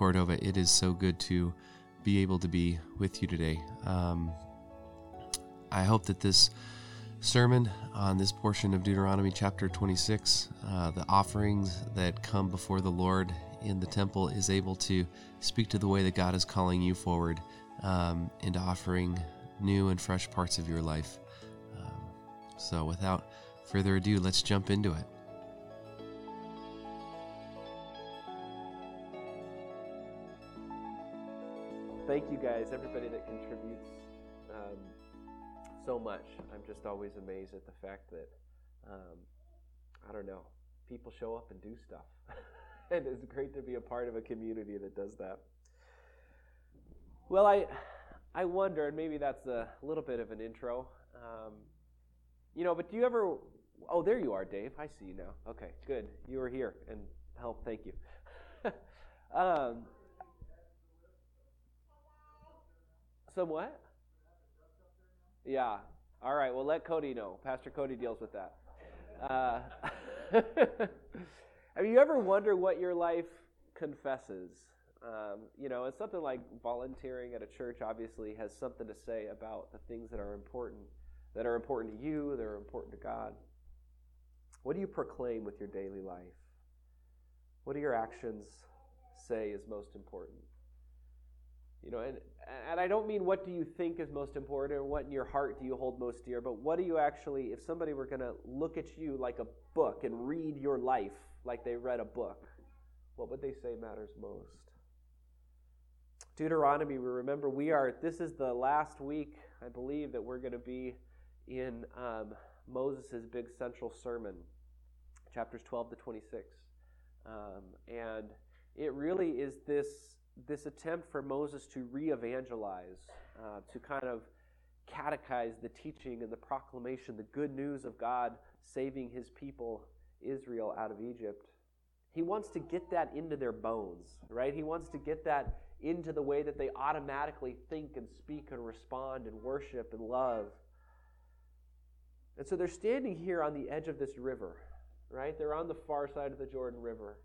Cordova. It is so good to be able to be with you today. Um, I hope that this sermon on this portion of Deuteronomy chapter 26, uh, the offerings that come before the Lord in the temple, is able to speak to the way that God is calling you forward um, into offering new and fresh parts of your life. Um, so, without further ado, let's jump into it. Thank you guys, everybody that contributes um, so much. I'm just always amazed at the fact that, um, I don't know, people show up and do stuff. and it's great to be a part of a community that does that. Well, I, I wonder, and maybe that's a little bit of an intro. Um, you know, but do you ever? Oh, there you are, Dave. I see you now. Okay, good. You were here, and help. Thank you. um, some what? Yeah. All right. Well, let Cody know. Pastor Cody deals with that. Uh, have you ever wondered what your life confesses? Um, you know, it's something like volunteering at a church obviously has something to say about the things that are important, that are important to you, that are important to God. What do you proclaim with your daily life? What do your actions say is most important? You know, and, and I don't mean what do you think is most important or what in your heart do you hold most dear, but what do you actually, if somebody were going to look at you like a book and read your life like they read a book, what would they say matters most? Deuteronomy, we remember we are, this is the last week, I believe, that we're going to be in um, Moses' big central sermon, chapters 12 to 26. Um, and it really is this, this attempt for Moses to re evangelize, uh, to kind of catechize the teaching and the proclamation, the good news of God saving his people, Israel, out of Egypt. He wants to get that into their bones, right? He wants to get that into the way that they automatically think and speak and respond and worship and love. And so they're standing here on the edge of this river, right? They're on the far side of the Jordan River.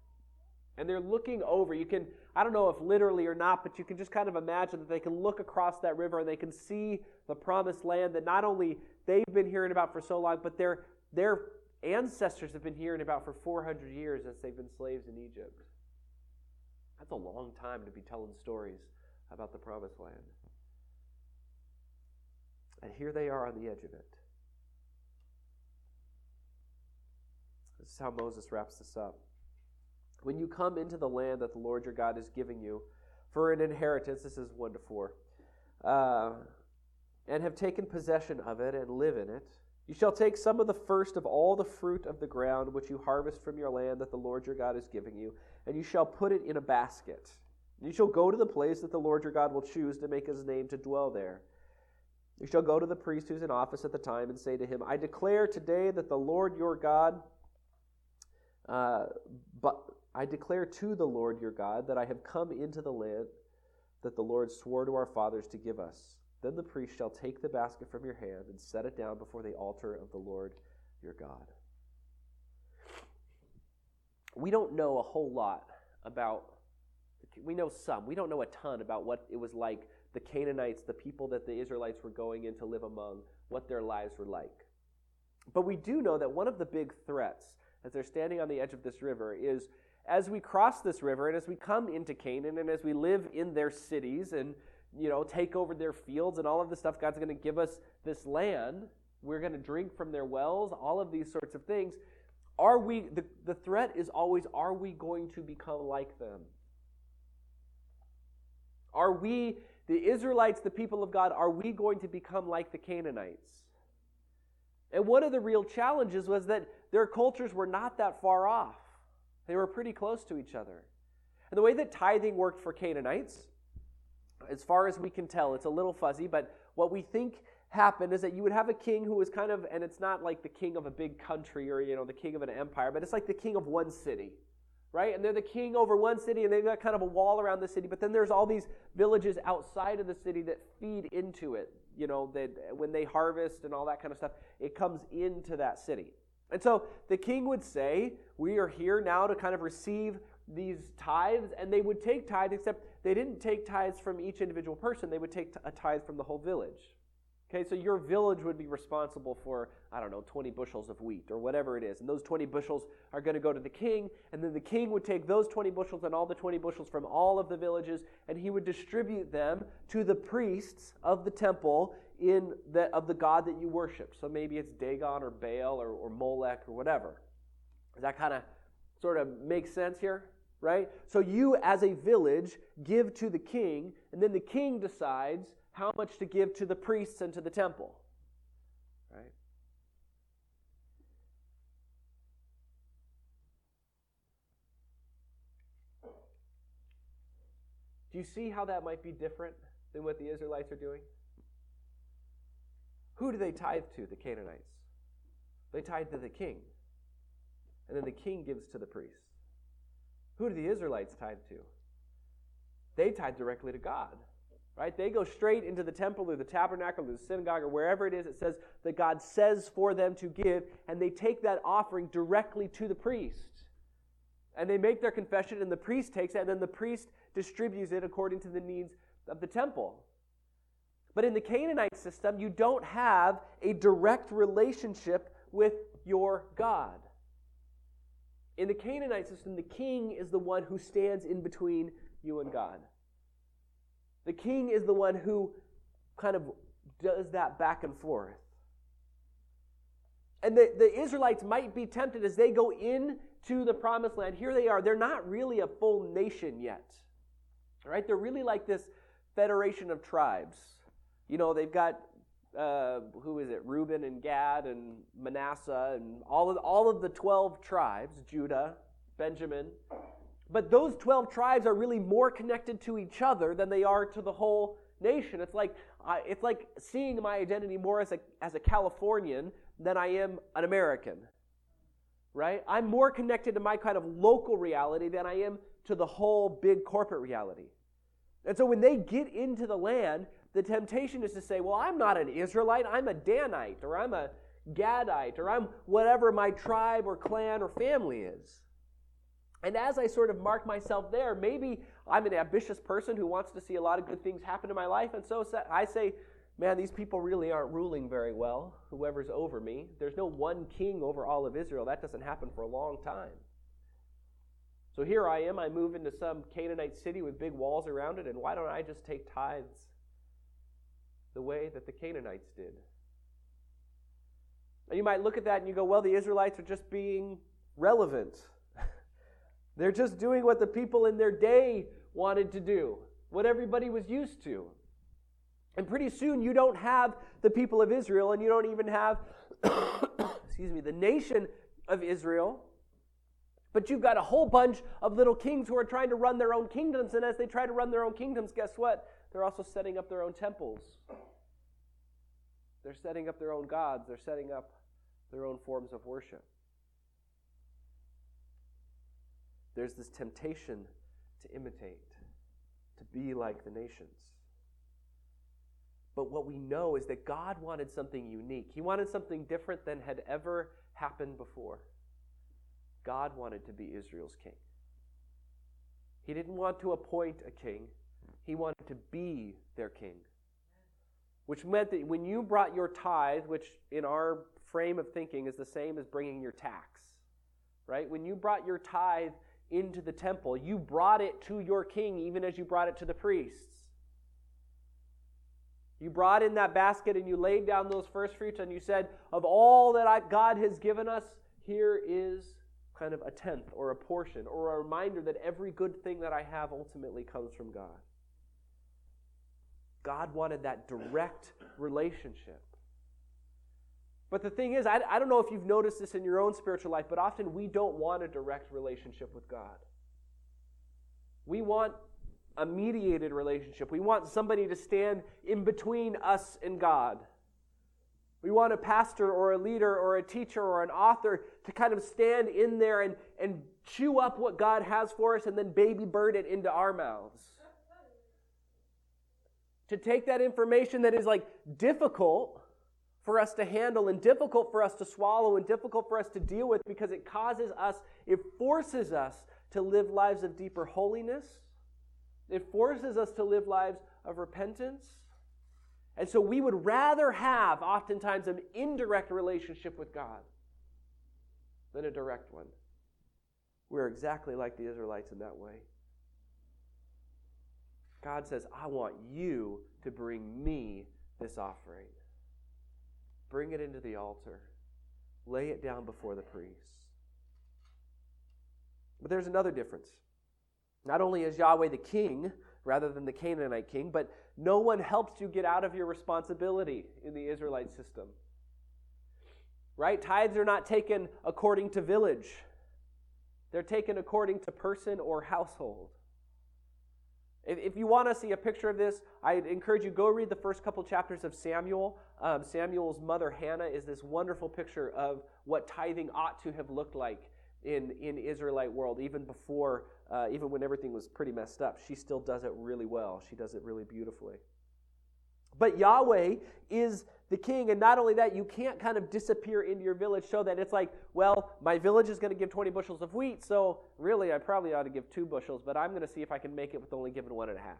And they're looking over. You can, I don't know if literally or not, but you can just kind of imagine that they can look across that river and they can see the promised land that not only they've been hearing about for so long, but their, their ancestors have been hearing about for 400 years as they've been slaves in Egypt. That's a long time to be telling stories about the promised land. And here they are on the edge of it. This is how Moses wraps this up. When you come into the land that the Lord your God is giving you for an inheritance, this is 1 to 4, uh, and have taken possession of it and live in it, you shall take some of the first of all the fruit of the ground which you harvest from your land that the Lord your God is giving you, and you shall put it in a basket. You shall go to the place that the Lord your God will choose to make his name to dwell there. You shall go to the priest who's in office at the time and say to him, I declare today that the Lord your God, uh, but I declare to the Lord your God that I have come into the land that the Lord swore to our fathers to give us. Then the priest shall take the basket from your hand and set it down before the altar of the Lord your God. We don't know a whole lot about, we know some. We don't know a ton about what it was like, the Canaanites, the people that the Israelites were going in to live among, what their lives were like. But we do know that one of the big threats as they're standing on the edge of this river is as we cross this river and as we come into Canaan and as we live in their cities and you know, take over their fields and all of the stuff. God's going to give us this land. We're going to drink from their wells, all of these sorts of things. Are we, the, the threat is always, are we going to become like them? Are we, the Israelites, the people of God, are we going to become like the Canaanites? And one of the real challenges was that their cultures were not that far off. They were pretty close to each other. And the way that tithing worked for Canaanites as far as we can tell, it's a little fuzzy, but what we think happened is that you would have a king who was kind of, and it's not like the king of a big country or, you know, the king of an empire, but it's like the king of one city, right? And they're the king over one city and they've got kind of a wall around the city, but then there's all these villages outside of the city that feed into it. You know, that when they harvest and all that kind of stuff, it comes into that city. And so the king would say, We are here now to kind of receive these tithes, and they would take tithes, except they didn't take tithes from each individual person. They would take a tithe from the whole village. Okay, so your village would be responsible for, I don't know, 20 bushels of wheat or whatever it is. And those 20 bushels are going to go to the king. And then the king would take those 20 bushels and all the 20 bushels from all of the villages and he would distribute them to the priests of the temple in the, of the God that you worship. So maybe it's Dagon or Baal or, or Molech or whatever. Does that kind of sort of make sense here? Right? So you, as a village, give to the king, and then the king decides how much to give to the priests and to the temple. Right? Do you see how that might be different than what the Israelites are doing? Who do they tithe to, the Canaanites? They tithe to the king. And then the king gives to the priests. Who do the Israelites tithe to? They tithe directly to God. Right? They go straight into the temple or the tabernacle or the synagogue or wherever it is it says that God says for them to give, and they take that offering directly to the priest. And they make their confession, and the priest takes it, and then the priest distributes it according to the needs of the temple. But in the Canaanite system, you don't have a direct relationship with your God. In the Canaanite system, the king is the one who stands in between you and God. The king is the one who kind of does that back and forth. And the, the Israelites might be tempted as they go into the promised land. Here they are. They're not really a full nation yet. Right? They're really like this federation of tribes. You know, they've got, uh, who is it? Reuben and Gad and Manasseh and all of, all of the 12 tribes, Judah, Benjamin. But those 12 tribes are really more connected to each other than they are to the whole nation. It's like, uh, it's like seeing my identity more as a, as a Californian than I am an American. Right? I'm more connected to my kind of local reality than I am to the whole big corporate reality. And so when they get into the land, the temptation is to say, well, I'm not an Israelite, I'm a Danite, or I'm a Gadite, or I'm whatever my tribe or clan or family is. And as I sort of mark myself there, maybe I'm an ambitious person who wants to see a lot of good things happen in my life. And so I say, man, these people really aren't ruling very well, whoever's over me. There's no one king over all of Israel. That doesn't happen for a long time. So here I am. I move into some Canaanite city with big walls around it. And why don't I just take tithes the way that the Canaanites did? And you might look at that and you go, well, the Israelites are just being relevant. They're just doing what the people in their day wanted to do, what everybody was used to. And pretty soon you don't have the people of Israel and you don't even have, excuse me, the nation of Israel. But you've got a whole bunch of little kings who are trying to run their own kingdoms. And as they try to run their own kingdoms, guess what? They're also setting up their own temples. They're setting up their own gods. They're setting up their own forms of worship. There's this temptation to imitate, to be like the nations. But what we know is that God wanted something unique. He wanted something different than had ever happened before. God wanted to be Israel's king. He didn't want to appoint a king, he wanted to be their king. Which meant that when you brought your tithe, which in our frame of thinking is the same as bringing your tax, right? When you brought your tithe, into the temple. You brought it to your king, even as you brought it to the priests. You brought in that basket and you laid down those first fruits and you said, Of all that I, God has given us, here is kind of a tenth or a portion or a reminder that every good thing that I have ultimately comes from God. God wanted that direct relationship. But the thing is, I, I don't know if you've noticed this in your own spiritual life, but often we don't want a direct relationship with God. We want a mediated relationship. We want somebody to stand in between us and God. We want a pastor or a leader or a teacher or an author to kind of stand in there and, and chew up what God has for us and then baby bird it into our mouths. To take that information that is like difficult for us to handle and difficult for us to swallow and difficult for us to deal with because it causes us, it forces us to live lives of deeper holiness. It forces us to live lives of repentance. And so we would rather have, oftentimes, an indirect relationship with God than a direct one. We're exactly like the Israelites in that way. God says, I want you to bring me this offering. Bring it into the altar, lay it down before the priest. But there's another difference. Not only is Yahweh the king rather than the Canaanite king, but no one helps you get out of your responsibility in the Israelite system. Right? Tithes are not taken according to village, they're taken according to person or household. If you want to see a picture of this, I encourage you go read the first couple chapters of Samuel. Um, Samuel's mother Hannah is this wonderful picture of what tithing ought to have looked like in in Israelite world, even before, uh, even when everything was pretty messed up. She still does it really well. She does it really beautifully. But Yahweh is the king. And not only that, you can't kind of disappear into your village so that it's like, well, my village is going to give 20 bushels of wheat, so really I probably ought to give two bushels, but I'm going to see if I can make it with only giving one and a half.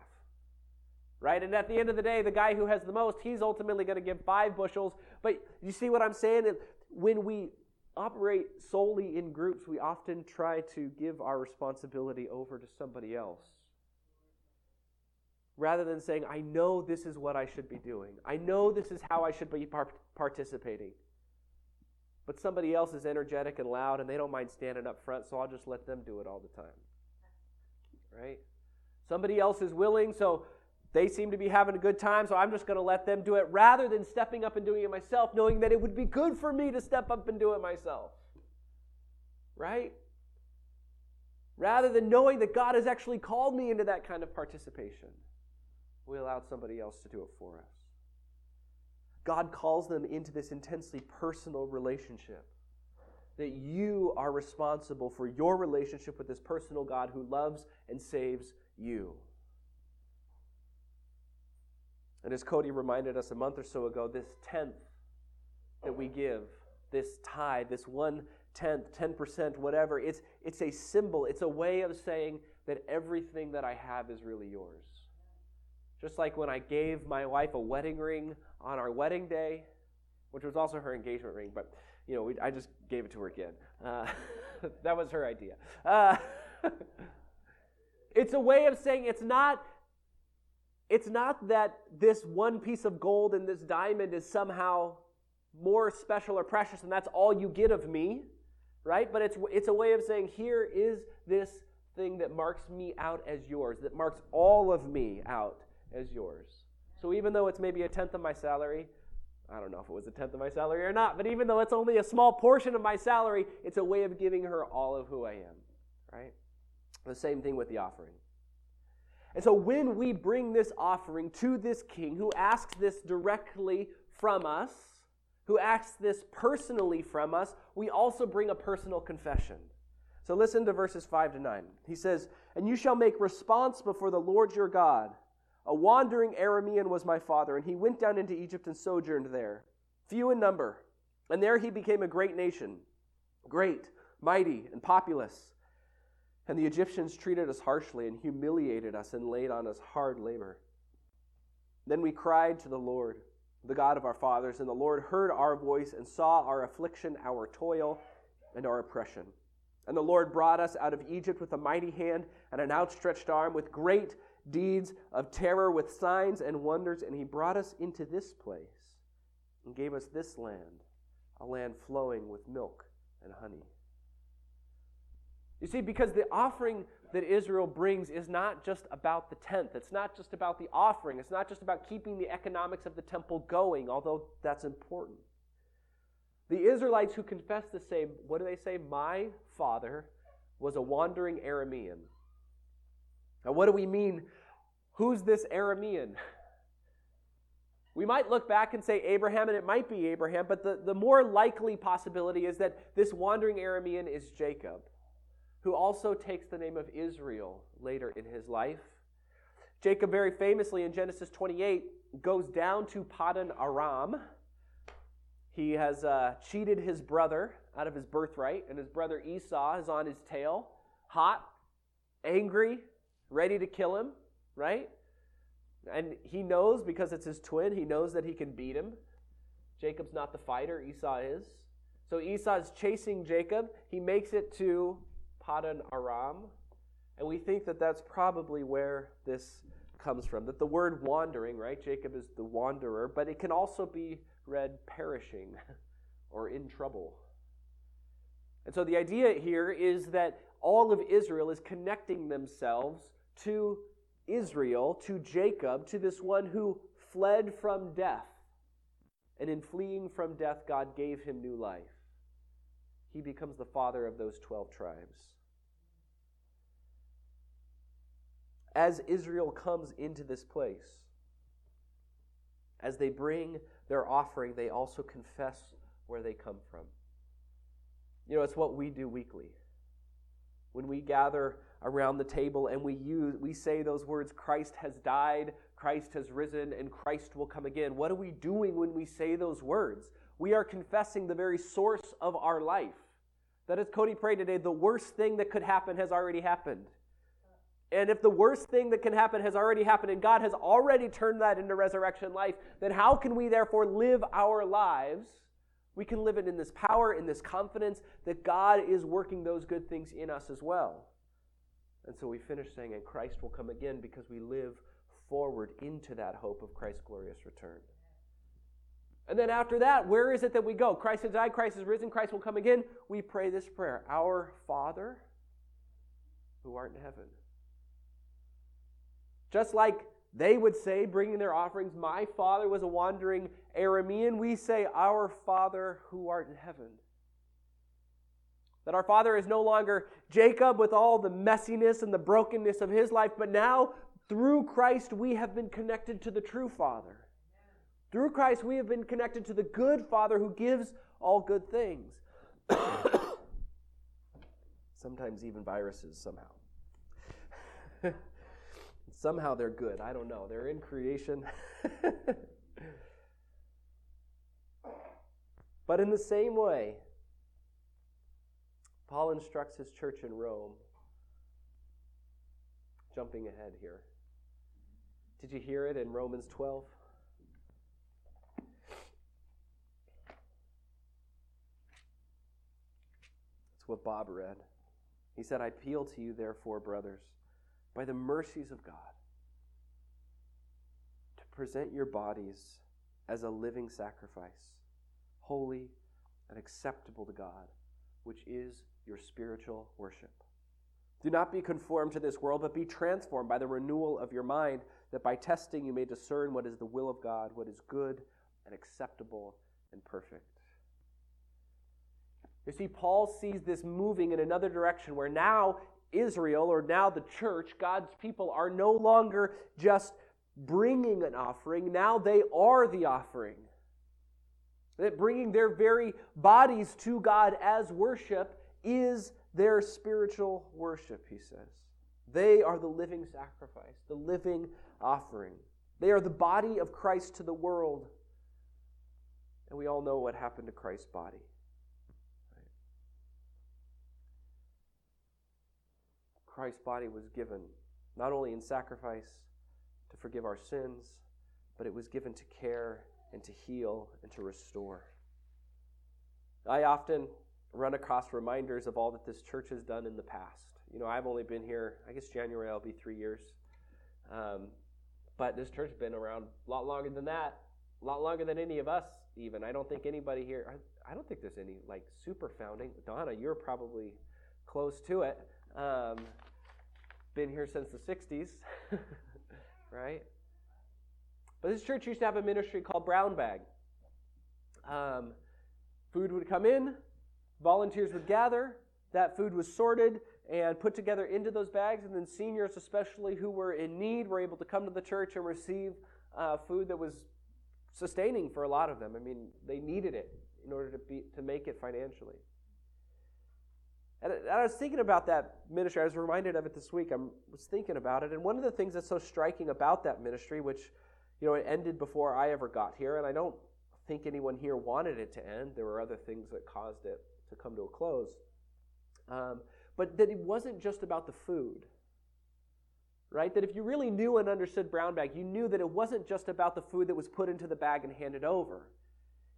Right? And at the end of the day, the guy who has the most, he's ultimately going to give five bushels. But you see what I'm saying? When we operate solely in groups, we often try to give our responsibility over to somebody else rather than saying, I know this is what I should be doing. I know this is how I should be par- participating. But somebody else is energetic and loud and they don't mind standing up front, so I'll just let them do it all the time. Right? Somebody else is willing, so they seem to be having a good time, so I'm just going to let them do it rather than stepping up and doing it myself, knowing that it would be good for me to step up and do it myself. Right? Rather than knowing that God has actually called me into that kind of participation we allowed somebody else to do it for us. God calls them into this intensely personal relationship. That you are responsible for your relationship with this personal God who loves and saves you. And as Cody reminded us a month or so ago, this tenth that we give, this tithe, this one tenth, 10%, whatever, it's, it's a symbol. It's a way of saying that everything that I have is really yours. Just like when I gave my wife a wedding ring on our wedding day, which was also her engagement ring, but you know, we, I just gave it to her again. Uh, that was her idea. Uh, it's a way of saying it's not. It's not that this one piece of gold and this diamond is somehow more special or precious, and that's all you get of me, right? But it's it's a way of saying here is this thing that marks me out as yours, that marks all of me out as yours. So even though it's maybe a tenth of my salary, I don't know if it was a tenth of my salary or not, but even though it's only a small portion of my salary, it's a way of giving her all of who I am, right? The same thing with the offering. And so when we bring this offering to this king who asks this directly from us, who asks this personally from us, we also bring a personal confession. So listen to verses 5 to 9. He says, And you shall make response before the Lord your God a wandering Aramean was my father, and he went down into Egypt and sojourned there, few in number. And there he became a great nation, great, mighty, and populous. And the Egyptians treated us harshly and humiliated us and laid on us hard labor. Then we cried to the Lord, the God of our fathers, and the Lord heard our voice and saw our affliction, our toil, and our oppression. And the Lord brought us out of Egypt with a mighty hand and an outstretched arm, with great deeds of terror with signs and wonders, and he brought us into this place and gave us this land, a land flowing with milk and honey. You see, because the offering that Israel brings is not just about the tenth. It's not just about the offering. It's not just about keeping the economics of the temple going, although that's important. The Israelites who confess the same, what do they say? My father was a wandering Aramean. Now, what do we mean? Who's this Aramean? We might look back and say Abraham, and it might be Abraham, but the, the more likely possibility is that this wandering Aramean is Jacob, who also takes the name of Israel later in his life. Jacob, very famously in Genesis 28, goes down to Padan Aram. He has uh, cheated his brother out of his birthright, and his brother Esau is on his tail, hot, angry, ready to kill him, right? And he knows because it's his twin, he knows that he can beat him. Jacob's not the fighter, Esau is. So Esau is chasing Jacob. He makes it to Padan Aram. And we think that that's probably where this comes from. That the word wandering, right? Jacob is the wanderer, but it can also be read perishing or in trouble. And so the idea here is that all of Israel is connecting themselves to Israel, to Jacob, to this one who fled from death. And in fleeing from death, God gave him new life. He becomes the father of those 12 tribes. As Israel comes into this place, as they bring their offering, they also confess where they come from. You know, it's what we do weekly. When we gather around the table and we use we say those words Christ has died, Christ has risen and Christ will come again. What are we doing when we say those words? We are confessing the very source of our life. That as Cody prayed today, the worst thing that could happen has already happened. And if the worst thing that can happen has already happened and God has already turned that into resurrection life, then how can we therefore live our lives? We can live it in this power, in this confidence that God is working those good things in us as well. And so we finish saying, and Christ will come again because we live forward into that hope of Christ's glorious return. And then after that, where is it that we go? Christ has died, Christ has risen, Christ will come again. We pray this prayer Our Father who art in heaven. Just like they would say, bringing their offerings, My father was a wandering Aramean, we say, Our Father who art in heaven. That our father is no longer Jacob with all the messiness and the brokenness of his life, but now through Christ we have been connected to the true Father. Through Christ we have been connected to the good Father who gives all good things. Sometimes even viruses, somehow. somehow they're good. I don't know. They're in creation. but in the same way, Paul instructs his church in Rome. Jumping ahead here. Did you hear it in Romans 12? That's what Bob read. He said, I appeal to you, therefore, brothers, by the mercies of God, to present your bodies as a living sacrifice, holy and acceptable to God, which is your spiritual worship. Do not be conformed to this world, but be transformed by the renewal of your mind, that by testing you may discern what is the will of God, what is good and acceptable and perfect. You see, Paul sees this moving in another direction where now Israel, or now the church, God's people, are no longer just bringing an offering, now they are the offering. That bringing their very bodies to God as worship is their spiritual worship, he says. They are the living sacrifice, the living offering. They are the body of Christ to the world. And we all know what happened to Christ's body. Christ's body was given not only in sacrifice to forgive our sins, but it was given to care and to heal and to restore. I often run across reminders of all that this church has done in the past. You know, I've only been here, I guess January I'll be three years. Um, but this church has been around a lot longer than that, a lot longer than any of us, even. I don't think anybody here, I, I don't think there's any like super founding. Donna, you're probably close to it. Um, been here since the 60s, right? But this church used to have a ministry called Brown Bag. Um, food would come in, volunteers would gather, that food was sorted and put together into those bags, and then seniors, especially who were in need, were able to come to the church and receive uh, food that was sustaining for a lot of them. I mean, they needed it in order to, be, to make it financially. And I was thinking about that ministry. I was reminded of it this week. I was thinking about it. And one of the things that's so striking about that ministry, which, you know, it ended before I ever got here, and I don't think anyone here wanted it to end. There were other things that caused it to come to a close. Um, but that it wasn't just about the food. right? That if you really knew and understood brown bag, you knew that it wasn't just about the food that was put into the bag and handed over.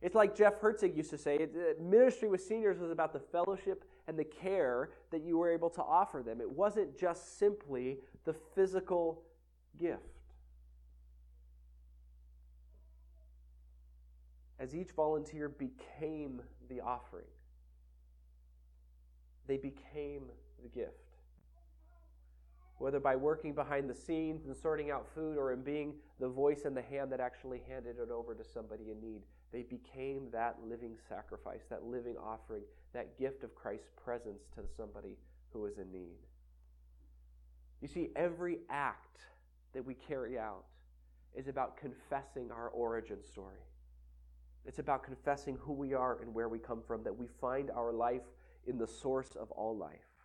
It's like Jeff Herzig used to say it, ministry with seniors was about the fellowship and the care that you were able to offer them. It wasn't just simply the physical gift. As each volunteer became the offering, they became the gift whether by working behind the scenes and sorting out food or in being the voice and the hand that actually handed it over to somebody in need. They became that living sacrifice, that living offering, that gift of Christ's presence to somebody who is in need. You see, every act that we carry out is about confessing our origin story. It's about confessing who we are and where we come from, that we find our life in the source of all life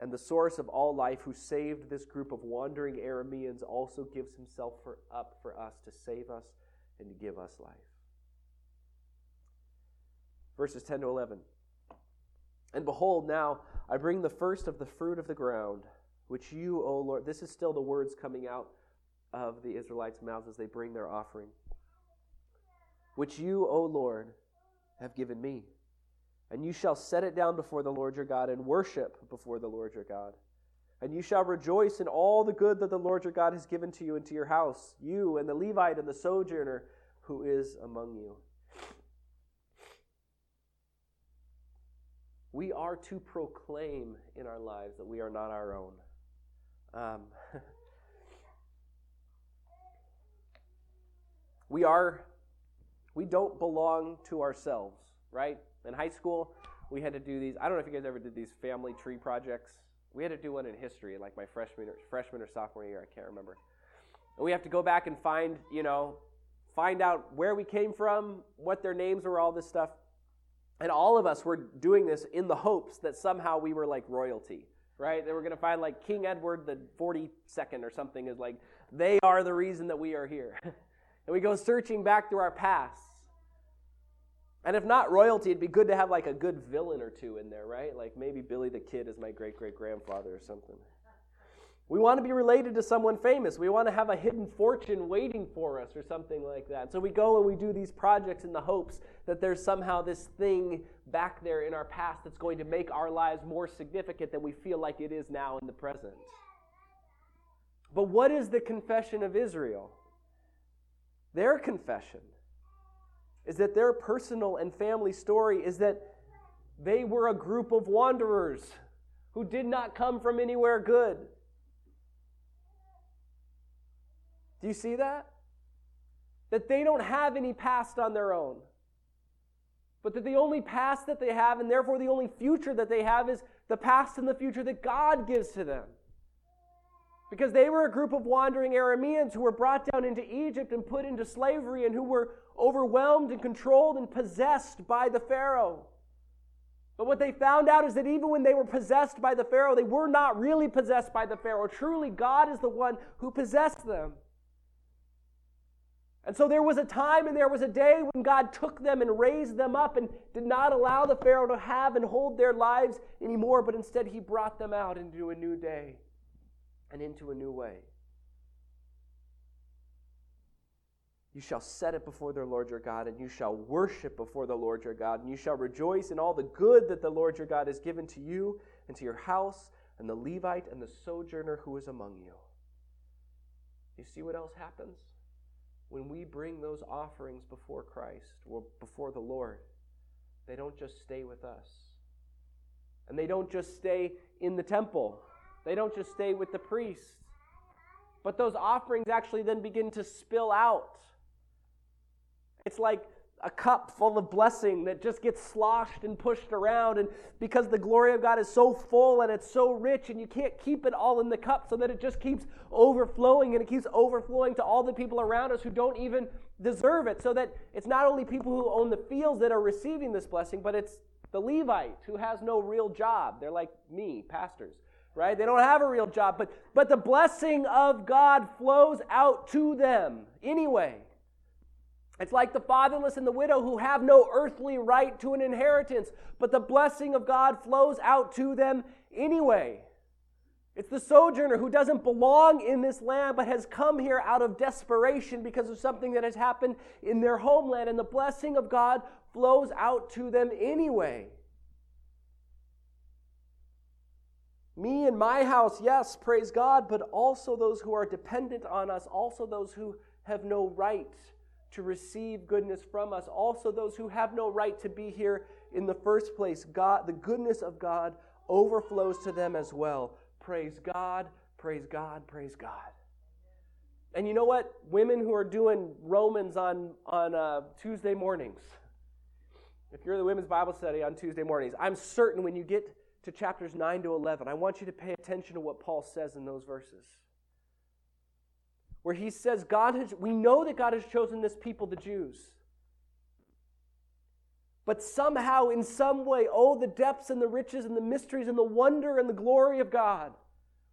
and the source of all life, who saved this group of wandering Arameans, also gives himself for, up for us to save us and to give us life. Verses 10 to 11. And behold, now I bring the first of the fruit of the ground, which you, O Lord, this is still the words coming out of the Israelites' mouths as they bring their offering, which you, O Lord, have given me. And you shall set it down before the Lord your God and worship before the Lord your God. And you shall rejoice in all the good that the Lord your God has given to you and to your house, you and the Levite and the sojourner who is among you. We are to proclaim in our lives that we are not our own. Um, we are, we don't belong to ourselves, right? In high school, we had to do these. I don't know if you guys ever did these family tree projects. We had to do one in history, like my freshman or, freshman or sophomore year. I can't remember. And we have to go back and find, you know, find out where we came from, what their names were, all this stuff. And all of us were doing this in the hopes that somehow we were like royalty, right? They were going to find like King Edward the 42nd or something is like, they are the reason that we are here. and we go searching back through our past. And if not royalty, it'd be good to have like a good villain or two in there, right? Like maybe Billy the Kid is my great great grandfather or something. We want to be related to someone famous. We want to have a hidden fortune waiting for us or something like that. So we go and we do these projects in the hopes that there's somehow this thing back there in our past that's going to make our lives more significant than we feel like it is now in the present. But what is the confession of Israel? Their confession is that their personal and family story is that they were a group of wanderers who did not come from anywhere good. Do you see that? That they don't have any past on their own. But that the only past that they have, and therefore the only future that they have, is the past and the future that God gives to them. Because they were a group of wandering Arameans who were brought down into Egypt and put into slavery and who were overwhelmed and controlled and possessed by the Pharaoh. But what they found out is that even when they were possessed by the Pharaoh, they were not really possessed by the Pharaoh. Truly, God is the one who possessed them. And so there was a time and there was a day when God took them and raised them up and did not allow the Pharaoh to have and hold their lives anymore, but instead he brought them out into a new day and into a new way. You shall set it before the Lord your God, and you shall worship before the Lord your God, and you shall rejoice in all the good that the Lord your God has given to you and to your house, and the Levite and the sojourner who is among you. You see what else happens? When we bring those offerings before Christ or before the Lord, they don't just stay with us. And they don't just stay in the temple. They don't just stay with the priests. But those offerings actually then begin to spill out it's like a cup full of blessing that just gets sloshed and pushed around. And because the glory of God is so full and it's so rich, and you can't keep it all in the cup, so that it just keeps overflowing and it keeps overflowing to all the people around us who don't even deserve it. So that it's not only people who own the fields that are receiving this blessing, but it's the Levite who has no real job. They're like me, pastors. Right? They don't have a real job, but, but the blessing of God flows out to them anyway. It's like the fatherless and the widow who have no earthly right to an inheritance, but the blessing of God flows out to them anyway. It's the sojourner who doesn't belong in this land but has come here out of desperation because of something that has happened in their homeland, and the blessing of God flows out to them anyway. Me and my house, yes, praise God, but also those who are dependent on us, also those who have no right to receive goodness from us, also those who have no right to be here in the first place. God, the goodness of God overflows to them as well. Praise God, praise God, praise God. And you know what? Women who are doing Romans on, on uh, Tuesday mornings, if you're in the women's Bible study on Tuesday mornings, I'm certain when you get to chapters 9 to 11, I want you to pay attention to what Paul says in those verses. Where he says, God has, we know that God has chosen this people, the Jews. But somehow, in some way, oh, the depths and the riches and the mysteries and the wonder and the glory of God.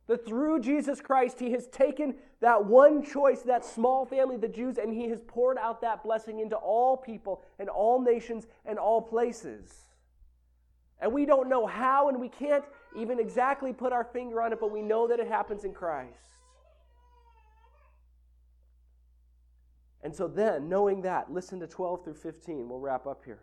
That through Jesus Christ, He has taken that one choice, that small family, the Jews, and He has poured out that blessing into all people and all nations and all places. And we don't know how, and we can't even exactly put our finger on it, but we know that it happens in Christ. And so then, knowing that, listen to 12 through 15. We'll wrap up here.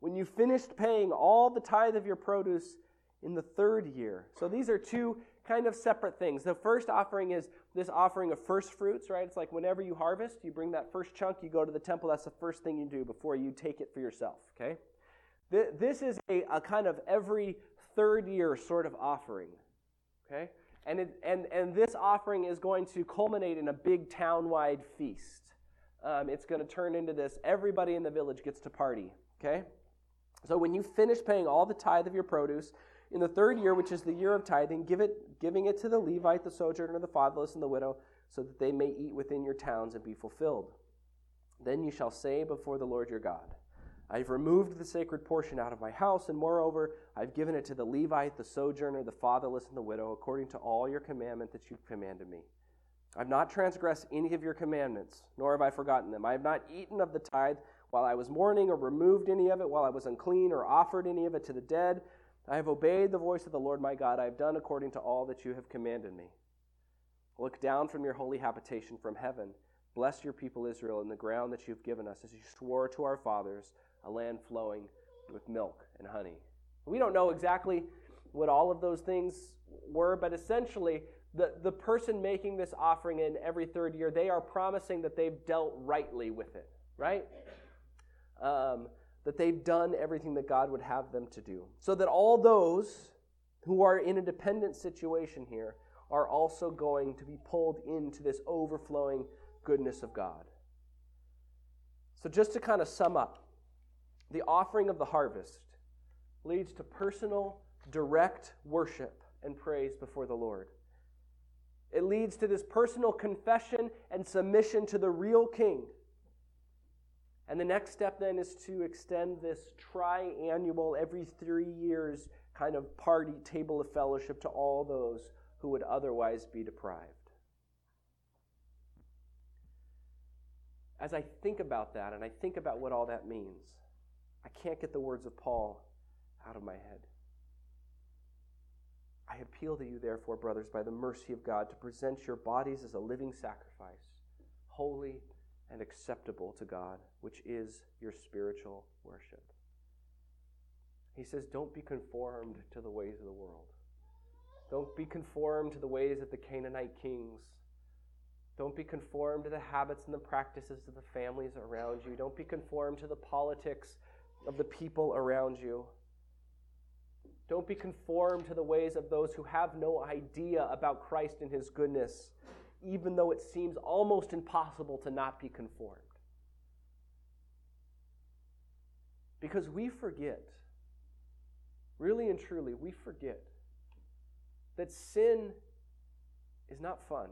When you finished paying all the tithe of your produce in the third year. So these are two kind of separate things. The first offering is this offering of first fruits, right? It's like whenever you harvest, you bring that first chunk, you go to the temple. That's the first thing you do before you take it for yourself, okay? This is a, a kind of every third year sort of offering. Okay? And, it, and, and this offering is going to culminate in a big town-wide feast. Um, it's going to turn into this everybody in the village gets to party. Okay? So when you finish paying all the tithe of your produce, in the third year, which is the year of tithing, give it, giving it to the Levite, the sojourner, the fatherless, and the widow, so that they may eat within your towns and be fulfilled. Then you shall say before the Lord your God, I've removed the sacred portion out of my house, and moreover, I've given it to the Levite, the sojourner, the fatherless, and the widow, according to all your commandment that you've commanded me. I've not transgressed any of your commandments, nor have I forgotten them. I have not eaten of the tithe while I was mourning, or removed any of it while I was unclean, or offered any of it to the dead. I have obeyed the voice of the Lord my God. I have done according to all that you have commanded me. Look down from your holy habitation from heaven. Bless your people Israel in the ground that you've given us, as you swore to our fathers a land flowing with milk and honey. We don't know exactly what all of those things were, but essentially, the, the person making this offering in every third year, they are promising that they've dealt rightly with it, right? Um, that they've done everything that God would have them to do. So that all those who are in a dependent situation here are also going to be pulled into this overflowing goodness of God. So, just to kind of sum up, the offering of the harvest leads to personal, direct worship and praise before the Lord. It leads to this personal confession and submission to the real king. And the next step then is to extend this triannual, every three years kind of party table of fellowship to all those who would otherwise be deprived. As I think about that and I think about what all that means, I can't get the words of Paul out of my head. I appeal to you, therefore, brothers, by the mercy of God, to present your bodies as a living sacrifice, holy and acceptable to God, which is your spiritual worship. He says, Don't be conformed to the ways of the world. Don't be conformed to the ways of the Canaanite kings. Don't be conformed to the habits and the practices of the families around you. Don't be conformed to the politics of the people around you. Don't be conformed to the ways of those who have no idea about Christ and his goodness, even though it seems almost impossible to not be conformed. Because we forget, really and truly, we forget that sin is not fun.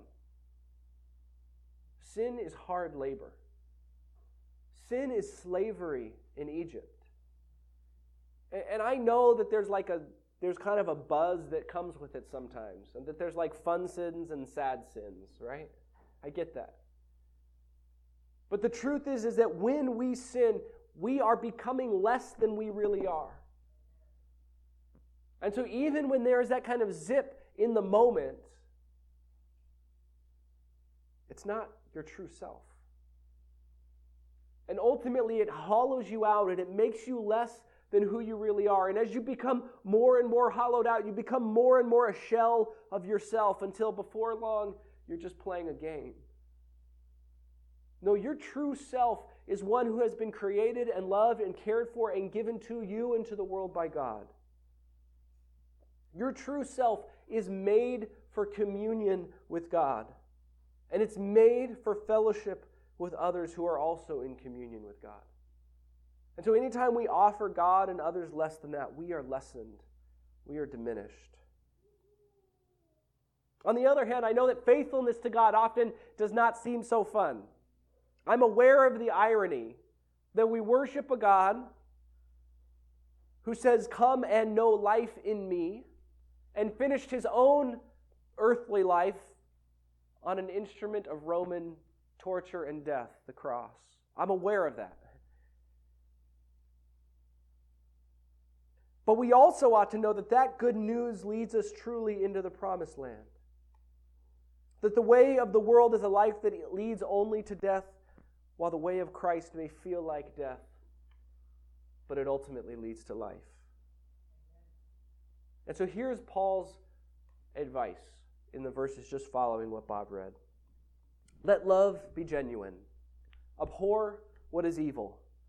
Sin is hard labor. Sin is slavery in Egypt. And I know that there's like a there's kind of a buzz that comes with it sometimes, and that there's like fun sins and sad sins, right? I get that. But the truth is is that when we sin, we are becoming less than we really are. And so even when there is that kind of zip in the moment, it's not your true self. And ultimately, it hollows you out and it makes you less than who you really are. And as you become more and more hollowed out, you become more and more a shell of yourself until before long, you're just playing a game. No, your true self is one who has been created and loved and cared for and given to you and to the world by God. Your true self is made for communion with God, and it's made for fellowship with others who are also in communion with God. And so, anytime we offer God and others less than that, we are lessened, we are diminished. On the other hand, I know that faithfulness to God often does not seem so fun. I'm aware of the irony that we worship a God who says, Come and know life in me, and finished his own earthly life on an instrument of Roman torture and death, the cross. I'm aware of that. But we also ought to know that that good news leads us truly into the promised land. That the way of the world is a life that leads only to death, while the way of Christ may feel like death, but it ultimately leads to life. And so here's Paul's advice in the verses just following what Bob read Let love be genuine, abhor what is evil.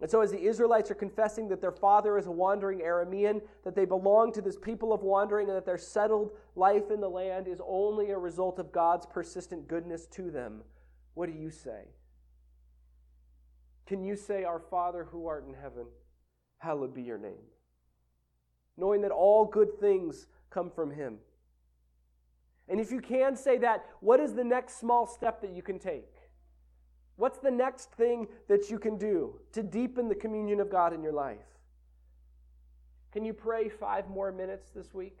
And so, as the Israelites are confessing that their father is a wandering Aramean, that they belong to this people of wandering, and that their settled life in the land is only a result of God's persistent goodness to them, what do you say? Can you say, Our Father who art in heaven, hallowed be your name? Knowing that all good things come from Him. And if you can say that, what is the next small step that you can take? What's the next thing that you can do to deepen the communion of God in your life? Can you pray five more minutes this week?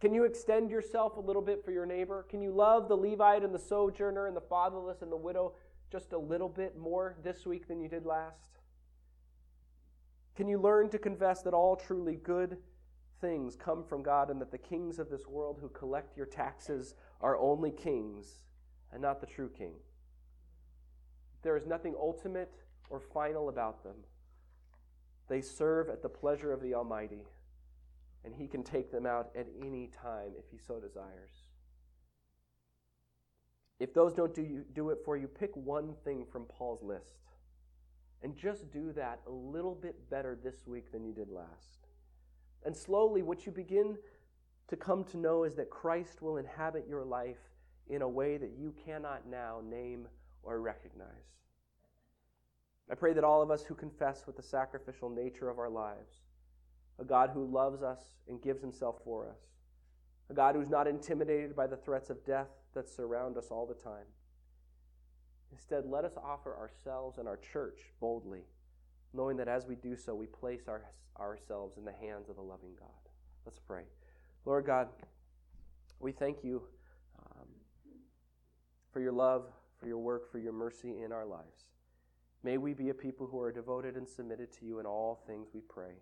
Can you extend yourself a little bit for your neighbor? Can you love the Levite and the sojourner and the fatherless and the widow just a little bit more this week than you did last? Can you learn to confess that all truly good things come from God and that the kings of this world who collect your taxes are only kings and not the true king. There is nothing ultimate or final about them. They serve at the pleasure of the Almighty, and He can take them out at any time if He so desires. If those don't do, you, do it for you, pick one thing from Paul's list and just do that a little bit better this week than you did last. And slowly, what you begin to come to know is that Christ will inhabit your life in a way that you cannot now name or recognize. I pray that all of us who confess with the sacrificial nature of our lives, a God who loves us and gives himself for us, a God who's not intimidated by the threats of death that surround us all the time. Instead, let us offer ourselves and our church boldly, knowing that as we do so, we place our, ourselves in the hands of the loving God. Let's pray. Lord God, we thank you for your love, for your work, for your mercy in our lives. May we be a people who are devoted and submitted to you in all things we pray.